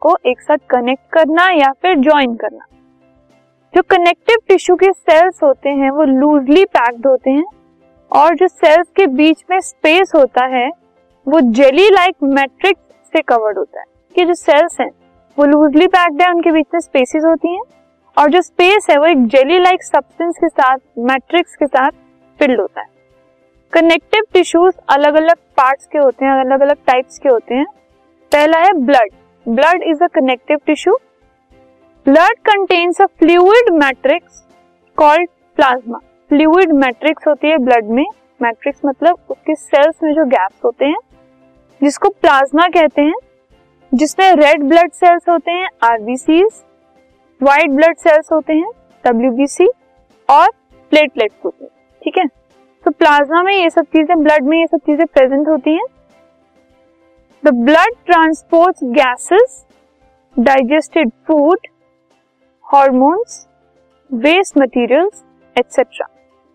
को एक साथ कनेक्ट करना या फिर ज्वाइन करना। जो कनेक्टिव टिश्यू के सेल्स होते हैं, वो लूजली पैक्ड होते हैं और जो सेल्स के बीच में स्पेस होता है, वो जेली लाइक मैट्रिक्स से कवर्ड होता है। कि जो सेल्स हैं, वो लूजली पैक्ड है, उनके बीच में स्पेसिस होती हैं और जो स्पेस है, वो एक जेली लाइक सब्सटेंस के साथ मैट्रिक्स के साथ फिल्ड होता है। कनेक्टिव टिश्यूज अलग अलग पार्ट्स के होते हैं अलग अलग टाइप्स के होते हैं। पहला है blood blood is a connective tissue blood contains a fluid matrix called plasma fluid matrix होती है ब्लड में. मैट्रिक्स मतलब उसके सेल्स में जो गैप्स होते हैं, जिसको प्लाज्मा कहते हैं, जिसमें रेड ब्लड सेल्स होते हैं आरबीसी व्हाइट ब्लड सेल्स होते हैं डब्ल्यूबीसी और प्लेटलेट्स होते हैं. ठीक है? तो प्लाज्मा में ये सब चीज़ें ब्लड में ये सब चीज़ें प्रेजेंट होती हैं. The blood transport gases digested food hormones waste materials etcetera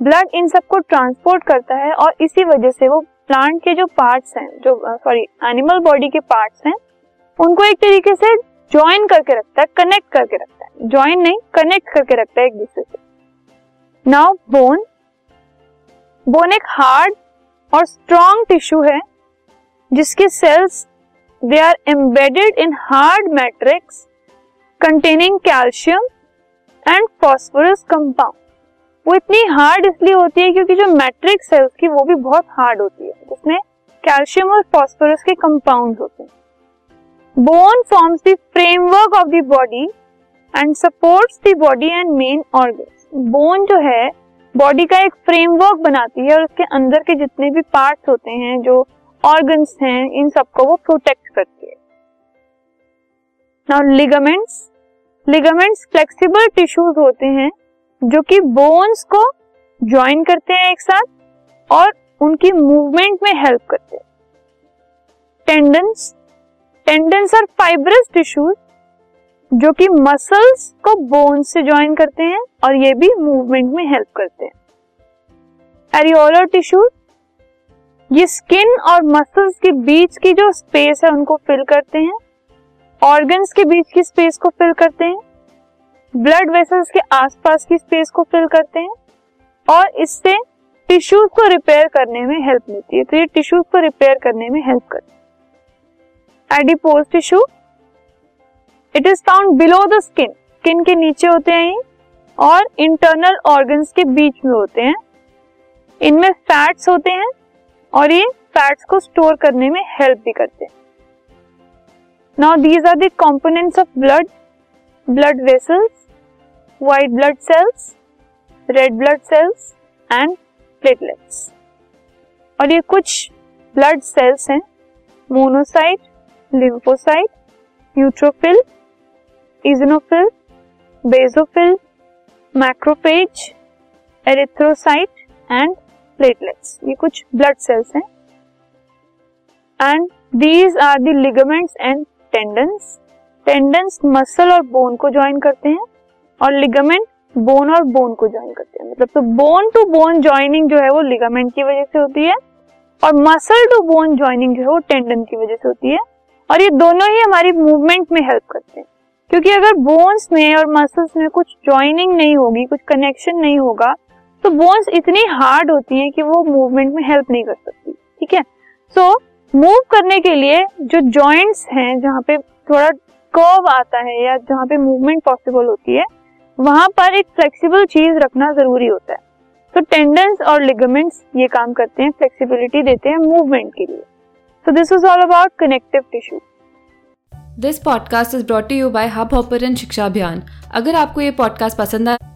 blood इन सबको ट्रांसपोर्ट करता है और इसी वजह से वो प्लांट के जो पार्ट्स हैं, जो सॉरी एनिमल बॉडी के पार्ट्स हैं, उनको एक तरीके से ज्वाइन करके रखता है कनेक्ट करके रखता है। ज्वाइन नहीं कनेक्ट करके रखता है एक दूसरे से। नाउ बोन बोन एक हार्ड और स्ट्रॉन्ग टिश्यू है। जिसके cells they are embedded in hard matrix containing calcium and phosphorus compound वो इतनी हार्ड इसलिए होती है क्योंकि जो मैट्रिक्स है उसकी वो भी बहुत हार्ड होती है। जिसमें कैल्शियम और फॉस्फोरस के कंपाउंड होते हैं। Bone forms the framework of the body and supports the body and main organ bone जो है बॉडी का एक फ्रेमवर्क बनाती है और उसके अंदर के जितने भी पार्ट्स होते हैं, जो ऑर्गन्स हैं, इन सबको वो प्रोटेक्ट करती है। Now ligaments ligaments flexible tissues होते हैं, जो कि बोन्स को ज्वाइन करते हैं एक साथ और उनकी मूवमेंट में हेल्प करते हैं। Tendons tendons are fibrous tissues जो कि मसल्स को बोन्स से ज्वाइन करते हैं और ये भी मूवमेंट में हेल्प करते हैं। एरियोलर टिश्यूज ये स्किन और मसल्स के बीच की जो स्पेस है उनको फिल करते हैं। ऑर्गन्स के बीच की स्पेस को फिल करते हैं। ब्लड वेसल्स के आसपास की स्पेस को फिल करते हैं। और इससे टिश्यूज को रिपेयर करने में हेल्प मिलती है। तो ये टिश्यूज को रिपेयर करने में हेल्प करते हैं। Adipose tissue it is found below the skin skin के नीचे होते हैं ये। और इंटरनल ऑर्गन्स के बीच में होते हैं। इनमें फैट्स होते हैं। और ये फैट्स को स्टोर करने में हेल्प भी करते हैं। Now these are components of blood blood vessels white blood cells red blood cells and platelets और ये कुछ ब्लड सेल्स हैं monocyte lymphocyte neutrophil eosinophil basophil macrophage erythrocyte and platelets ये कुछ ब्लड सेल्स हैं। And these are the ligaments and tendons tendons muscle और bone को join करते हैं और लिगामेंट बोन और बोन को ज्वाइन करते हैं। मतलब तो बोन टू बोन ज्वाइनिंग जो है वो लिगामेंट की वजह से होती है और मसल टू बोन ज्वाइनिंग जो है वो टेंडन की वजह से होती है। और ये दोनों ही हमारी मूवमेंट में हेल्प करते हैं। क्योंकि अगर बोन्स में और मसल्स में कुछ ज्वाइनिंग नहीं होगी, कुछ कनेक्शन नहीं होगा तो बोन्स इतनी हार्ड होती हैं कि वो मूवमेंट में हेल्प नहीं कर सकती, ठीक है? सो मूव करने के लिए जो जॉइंट्स हैं, जहाँ पे थोड़ा कर्व आता है या जहाँ पे मूवमेंट पॉसिबल होती है, वहाँ पर एक फ्लेक्सिबल चीज़ रखना ज़रूरी होता है। तो टेंडेंस और लिगामेंट्स ये काम करते हैं फ्लेक्सिबिलिटी देते हैं मूवमेंट के लिए। तो this is all about connective tissue this podcast is brought you by Hubhopper Shiksha Abhiyan अगर आपको ये पॉडकास्ट पसंद आए